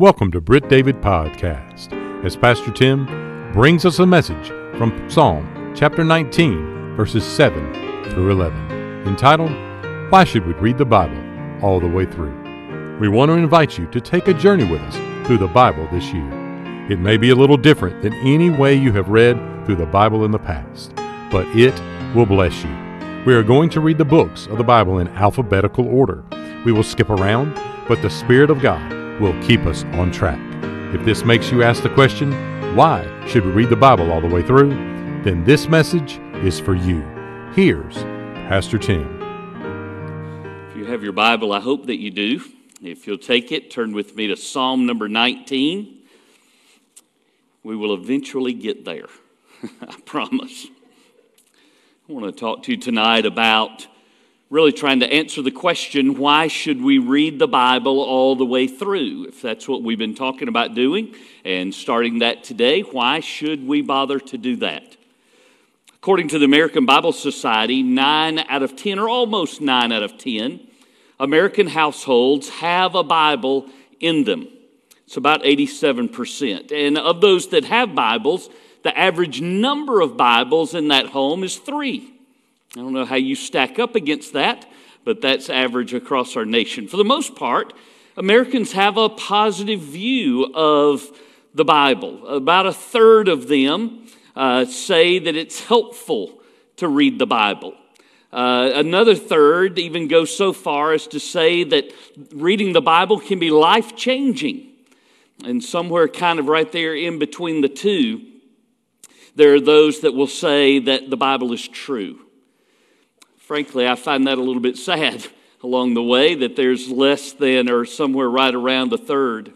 Welcome to Britt David Podcast as Pastor Tim brings us a message from Psalm chapter 19, verses 7 through 11, entitled, Why Should We Read the Bible All the Way Through? We want to invite you to take a journey with us through the Bible this year. It may be a little different than any way you have read through the Bible in the past, but it will bless you. We are going to read the books of the Bible in alphabetical order. We will skip around, but the Spirit of God will keep us on track. If this makes you ask the question, why should we read the Bible all the way through? Then this message is for you. Here's Pastor Tim. If you have your Bible, I hope that you do. If you'll take it, turn with me to Psalm number 19. We will eventually get there. I promise. I want to talk to you tonight about really trying to answer the question why should we read the Bible all the way through? If that's what we've been talking about doing and starting that today, why should we bother to do that? According to the American Bible Society, nine out of 10, or almost nine out of 10, American households have a Bible in them. It's about 87%. And of those that have Bibles, the average number of Bibles in that home is three. I don't know how you stack up against that, but that's average across our nation. For the most part, Americans have a positive view of the Bible. About a third of them uh, say that it's helpful to read the Bible. Uh, another third even goes so far as to say that reading the Bible can be life changing. And somewhere kind of right there in between the two, there are those that will say that the Bible is true. Frankly, I find that a little bit sad along the way that there's less than or somewhere right around a third.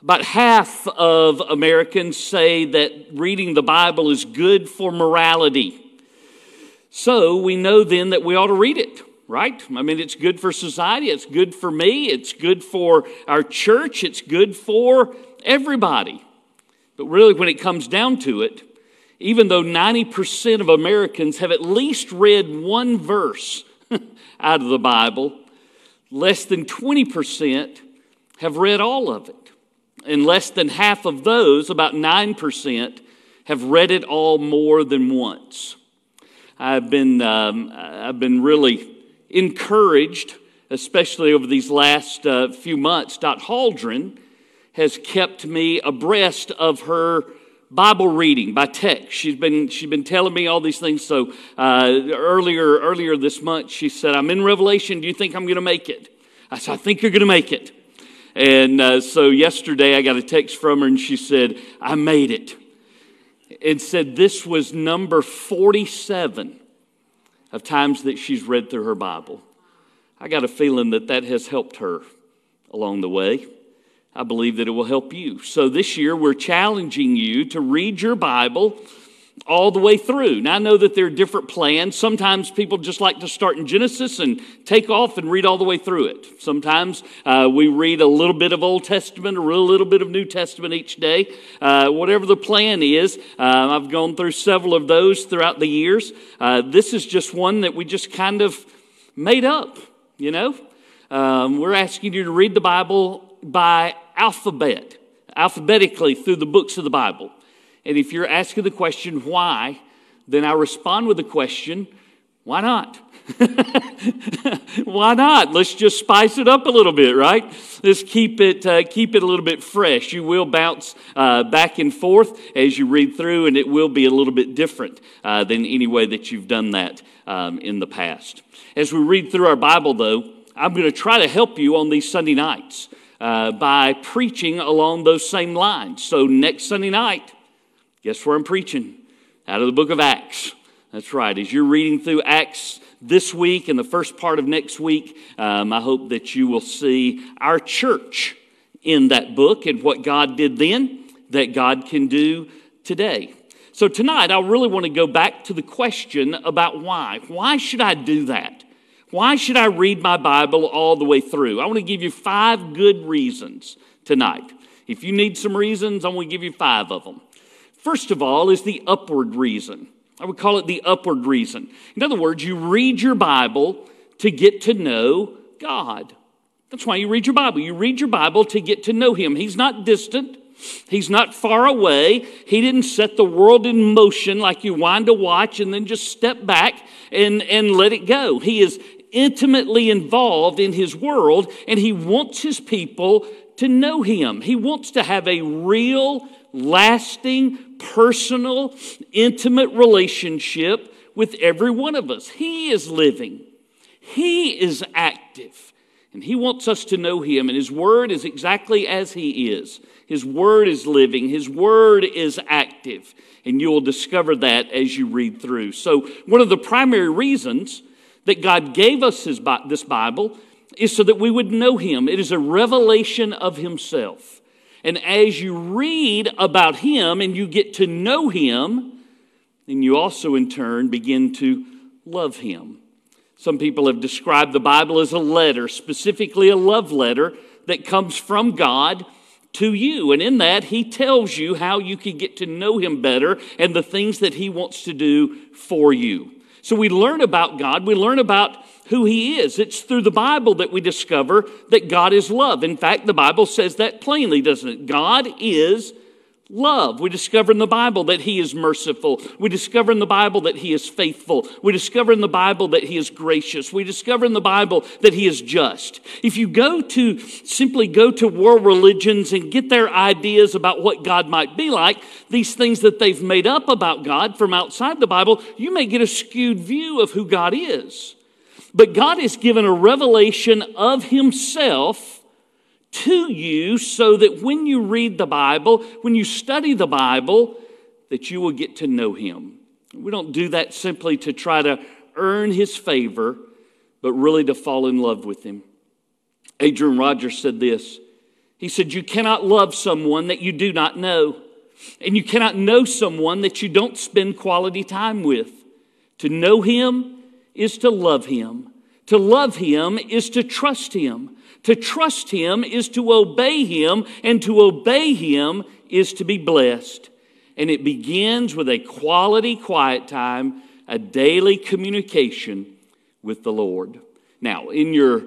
About half of Americans say that reading the Bible is good for morality. So we know then that we ought to read it, right? I mean, it's good for society, it's good for me, it's good for our church, it's good for everybody. But really, when it comes down to it, even though 90% of Americans have at least read one verse out of the Bible, less than 20% have read all of it. And less than half of those, about 9%, have read it all more than once. I've been, um, I've been really encouraged, especially over these last uh, few months. Dot Haldren has kept me abreast of her Bible reading by text. She's been, she's been telling me all these things. So uh, earlier, earlier this month, she said, I'm in Revelation. Do you think I'm going to make it? I said, I think you're going to make it. And uh, so yesterday I got a text from her and she said, I made it. And said this was number 47 of times that she's read through her Bible. I got a feeling that that has helped her along the way. I believe that it will help you. So this year, we're challenging you to read your Bible all the way through. Now, I know that there are different plans. Sometimes people just like to start in Genesis and take off and read all the way through it. Sometimes uh, we read a little bit of Old Testament, or a little bit of New Testament each day. Uh, whatever the plan is, uh, I've gone through several of those throughout the years. Uh, this is just one that we just kind of made up, you know? Um, we're asking you to read the Bible by alphabet, alphabetically through the books of the Bible. And if you're asking the question, why, then I respond with the question, why not? why not? Let's just spice it up a little bit, right? Let's keep it uh, keep it a little bit fresh. You will bounce uh, back and forth as you read through, and it will be a little bit different uh, than any way that you've done that um, in the past. As we read through our Bible, though, I'm going to try to help you on these Sunday nights uh, by preaching along those same lines. So next Sunday night, guess where I'm preaching? Out of the book of Acts. That's right. As you're reading through Acts this week and the first part of next week, um, I hope that you will see our church in that book and what God did then that God can do today. So tonight, I really want to go back to the question about why. Why should I do that? Why should I read my Bible all the way through? I want to give you five good reasons tonight. If you need some reasons, I'm going to give you five of them. First of all, is the upward reason. I would call it the upward reason. In other words, you read your Bible to get to know God. That's why you read your Bible. You read your Bible to get to know Him. He's not distant, He's not far away. He didn't set the world in motion like you wind a watch and then just step back and, and let it go. He is intimately involved in His world, and He wants His people to know Him. He wants to have a real, lasting, personal, intimate relationship with every one of us. He is living, He is active. And he wants us to know him, and his word is exactly as he is. His word is living, his word is active, and you will discover that as you read through. So, one of the primary reasons that God gave us his, this Bible is so that we would know him. It is a revelation of himself. And as you read about him and you get to know him, then you also in turn begin to love him. Some people have described the Bible as a letter, specifically a love letter that comes from God to you. And in that, He tells you how you can get to know Him better and the things that He wants to do for you. So we learn about God, we learn about who He is. It's through the Bible that we discover that God is love. In fact, the Bible says that plainly, doesn't it? God is love. We discover in the Bible that He is merciful. We discover in the Bible that He is faithful. We discover in the Bible that He is gracious. We discover in the Bible that He is just. If you go to simply go to world religions and get their ideas about what God might be like, these things that they've made up about God from outside the Bible, you may get a skewed view of who God is. But God has given a revelation of Himself to you so that when you read the Bible, when you study the Bible, that you will get to know him. We don't do that simply to try to earn his favor, but really to fall in love with him. Adrian Rogers said this. He said, You cannot love someone that you do not know, and you cannot know someone that you don't spend quality time with. To know him is to love him. To love him is to trust him. To trust Him is to obey Him, and to obey Him is to be blessed. And it begins with a quality quiet time, a daily communication with the Lord. Now, in your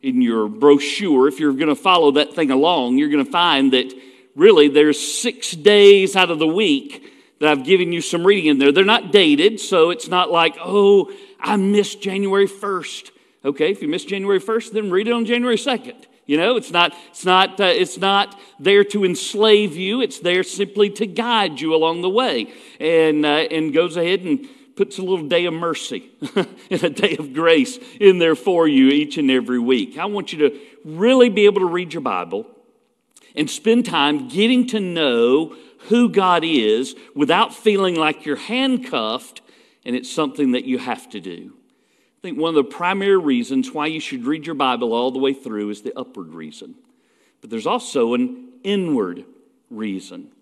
in your brochure, if you're going to follow that thing along, you're going to find that really there's six days out of the week that I've given you some reading in there. They're not dated, so it's not like, oh, I missed January 1st. Okay, if you miss January 1st, then read it on January 2nd. You know, it's not, it's not, uh, it's not there to enslave you. It's there simply to guide you along the way. And, uh, and goes ahead and puts a little day of mercy and a day of grace in there for you each and every week. I want you to really be able to read your Bible and spend time getting to know who God is without feeling like you're handcuffed and it's something that you have to do. I think one of the primary reasons why you should read your Bible all the way through is the upward reason. But there's also an inward reason.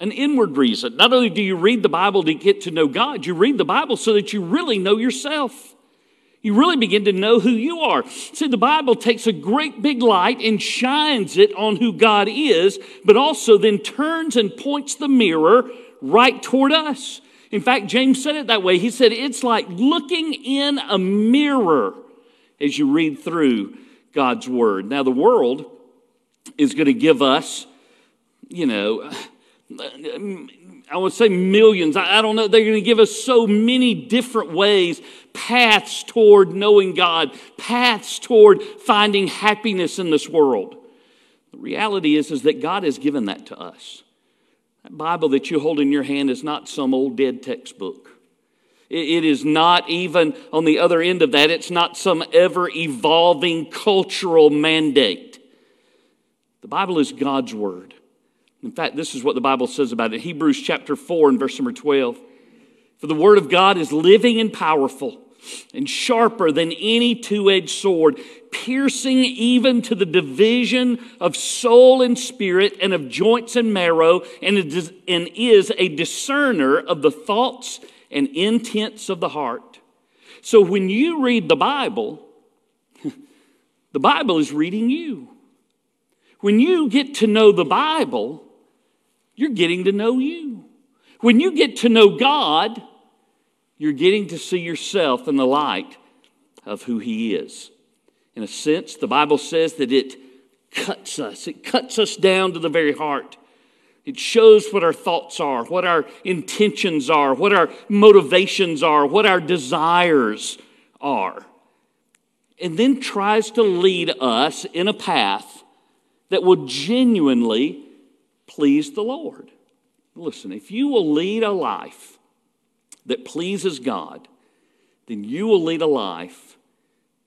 An inward reason. Not only do you read the Bible to get to know God, you read the Bible so that you really know yourself. You really begin to know who you are. See, the Bible takes a great big light and shines it on who God is, but also then turns and points the mirror right toward us. In fact, James said it that way. He said, It's like looking in a mirror as you read through God's Word. Now, the world is going to give us, you know, I would say millions. I don't know. They're going to give us so many different ways, paths toward knowing God, paths toward finding happiness in this world. The reality is, is that God has given that to us. That Bible that you hold in your hand is not some old dead textbook. It is not even on the other end of that, it's not some ever evolving cultural mandate. The Bible is God's Word. In fact, this is what the Bible says about it Hebrews chapter 4 and verse number 12. For the Word of God is living and powerful and sharper than any two edged sword, piercing even to the division of soul and spirit and of joints and marrow, and is a discerner of the thoughts and intents of the heart. So when you read the Bible, the Bible is reading you. When you get to know the Bible, you're getting to know you. When you get to know God, you're getting to see yourself in the light of who He is. in a sense. The Bible says that it cuts us, it cuts us down to the very heart. It shows what our thoughts are, what our intentions are, what our motivations are, what our desires are. And then tries to lead us in a path that will genuinely please the Lord. Listen, if you will lead a life that pleases God, then you will lead a life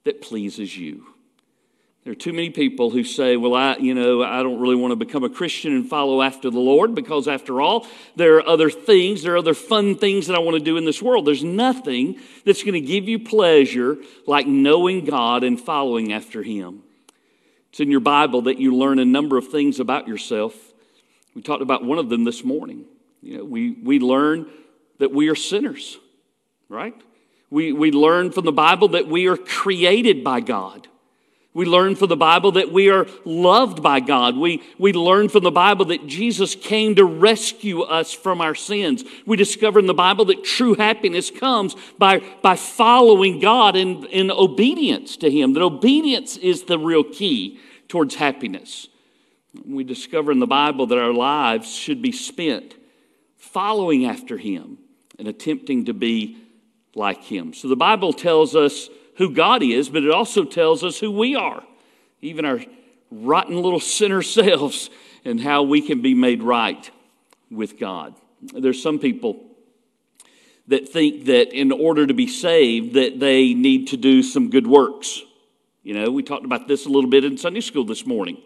that pleases you. There are too many people who say, Well, I, you know, I don't really want to become a Christian and follow after the Lord because, after all, there are other things, there are other fun things that I want to do in this world. There's nothing that's going to give you pleasure like knowing God and following after Him. It's in your Bible that you learn a number of things about yourself. We talked about one of them this morning. You know, we, we learn that we are sinners, right? We, we learn from the Bible that we are created by God. We learn from the Bible that we are loved by God. We, we learn from the Bible that Jesus came to rescue us from our sins. We discover in the Bible that true happiness comes by, by following God in, in obedience to Him, that obedience is the real key towards happiness. We discover in the Bible that our lives should be spent following after Him and attempting to be like Him. So the Bible tells us who God is, but it also tells us who we are, even our rotten little sinner selves, and how we can be made right with God. There's some people that think that in order to be saved that they need to do some good works. You know, we talked about this a little bit in Sunday school this morning.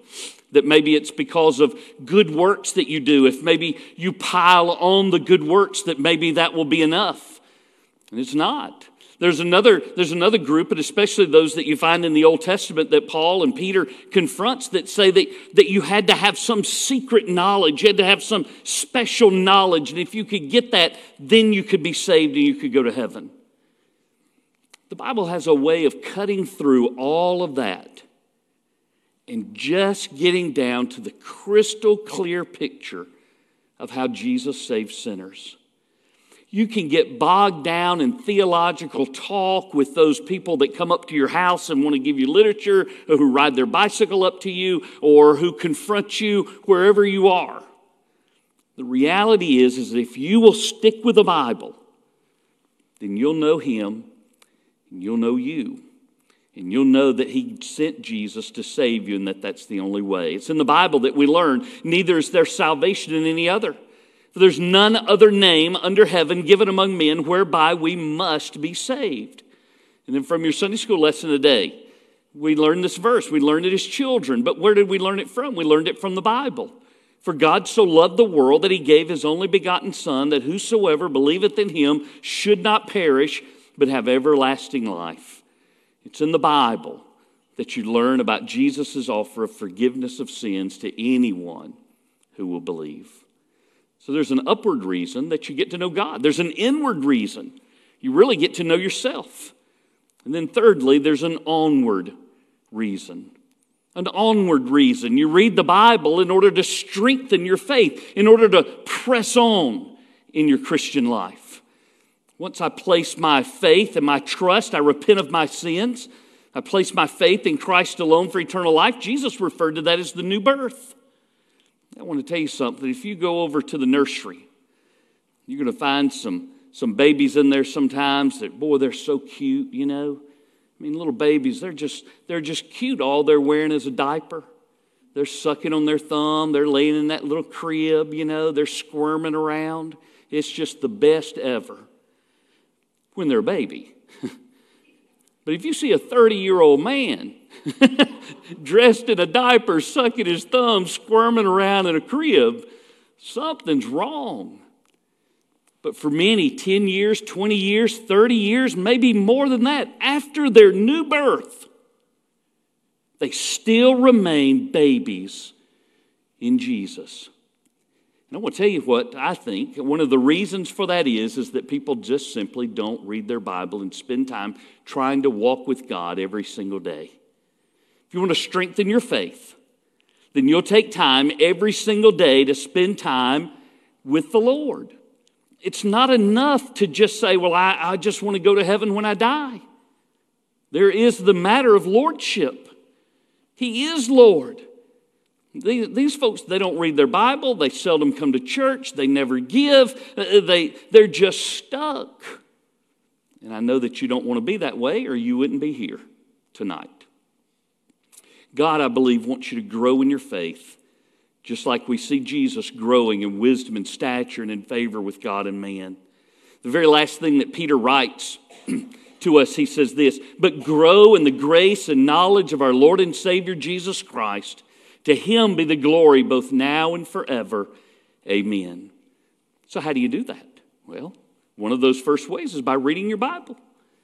That maybe it's because of good works that you do. If maybe you pile on the good works, that maybe that will be enough. And it's not. There's another, there's another group, and especially those that you find in the Old Testament that Paul and Peter confronts that say that, that you had to have some secret knowledge, you had to have some special knowledge, and if you could get that, then you could be saved and you could go to heaven. The Bible has a way of cutting through all of that and just getting down to the crystal clear picture of how Jesus saves sinners. You can get bogged down in theological talk with those people that come up to your house and want to give you literature, or who ride their bicycle up to you, or who confront you wherever you are. The reality is, is if you will stick with the Bible, then you'll know Him and you'll know you. And you'll know that He sent Jesus to save you and that that's the only way. It's in the Bible that we learn neither is there salvation in any other. For there's none other name under heaven given among men whereby we must be saved. And then from your Sunday school lesson today, we learned this verse. We learned it as children, but where did we learn it from? We learned it from the Bible. For God so loved the world that he gave his only begotten Son, that whosoever believeth in him should not perish, but have everlasting life. It's in the Bible that you learn about Jesus' offer of forgiveness of sins to anyone who will believe. So there's an upward reason that you get to know God, there's an inward reason. You really get to know yourself. And then, thirdly, there's an onward reason. An onward reason. You read the Bible in order to strengthen your faith, in order to press on in your Christian life. Once I place my faith and my trust, I repent of my sins. I place my faith in Christ alone for eternal life. Jesus referred to that as the new birth. I want to tell you something. If you go over to the nursery, you're going to find some, some babies in there sometimes that, boy, they're so cute, you know. I mean, little babies, they're just, they're just cute. All they're wearing is a diaper. They're sucking on their thumb. They're laying in that little crib, you know. They're squirming around. It's just the best ever when they're a baby. but if you see a 30 year old man, dressed in a diaper, sucking his thumb, squirming around in a crib, something's wrong. But for many, 10 years, 20 years, 30 years, maybe more than that, after their new birth, they still remain babies in Jesus. And I want to tell you what I think one of the reasons for that is is that people just simply don't read their Bible and spend time trying to walk with God every single day If you want to strengthen your faith, then you'll take time every single day to spend time with the Lord. It's not enough to just say, Well, I, I just want to go to heaven when I die. There is the matter of lordship. He is Lord. These, these folks, they don't read their Bible. They seldom come to church. They never give. Uh, uh, they, they're just stuck. And I know that you don't want to be that way, or you wouldn't be here tonight. God, I believe, wants you to grow in your faith, just like we see Jesus growing in wisdom and stature and in favor with God and man. The very last thing that Peter writes to us, he says this But grow in the grace and knowledge of our Lord and Savior Jesus Christ. To him be the glory both now and forever. Amen. So, how do you do that? Well, one of those first ways is by reading your Bible,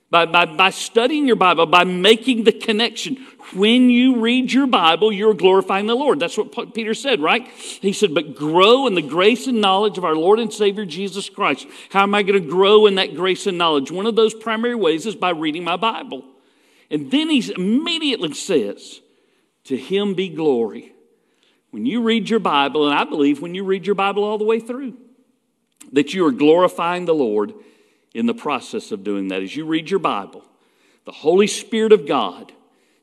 by, by, by studying your Bible, by making the connection. When you read your Bible, you're glorifying the Lord. That's what Peter said, right? He said, But grow in the grace and knowledge of our Lord and Savior Jesus Christ. How am I going to grow in that grace and knowledge? One of those primary ways is by reading my Bible. And then he immediately says, To him be glory. When you read your Bible, and I believe when you read your Bible all the way through, that you are glorifying the Lord in the process of doing that. As you read your Bible, the Holy Spirit of God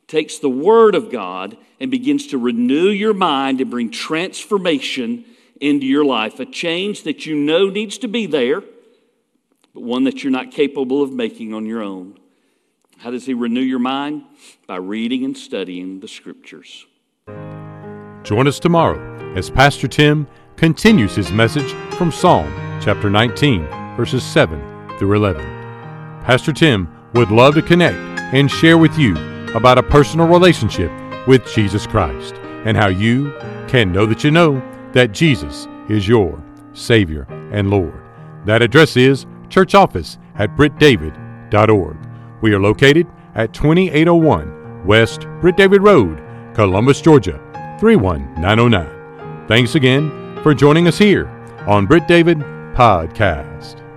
takes the Word of God and begins to renew your mind and bring transformation into your life, a change that you know needs to be there, but one that you're not capable of making on your own. How does He renew your mind? By reading and studying the Scriptures. Join us tomorrow as Pastor Tim continues his message from Psalm chapter 19, verses 7 through 11. Pastor Tim would love to connect and share with you about a personal relationship with Jesus Christ and how you can know that you know that Jesus is your Savior and Lord. That address is church office at brittdavid.org. We are located at 2801 West Britt David Road, Columbus, Georgia 31909. Thanks again for joining us here on Britt David Podcast.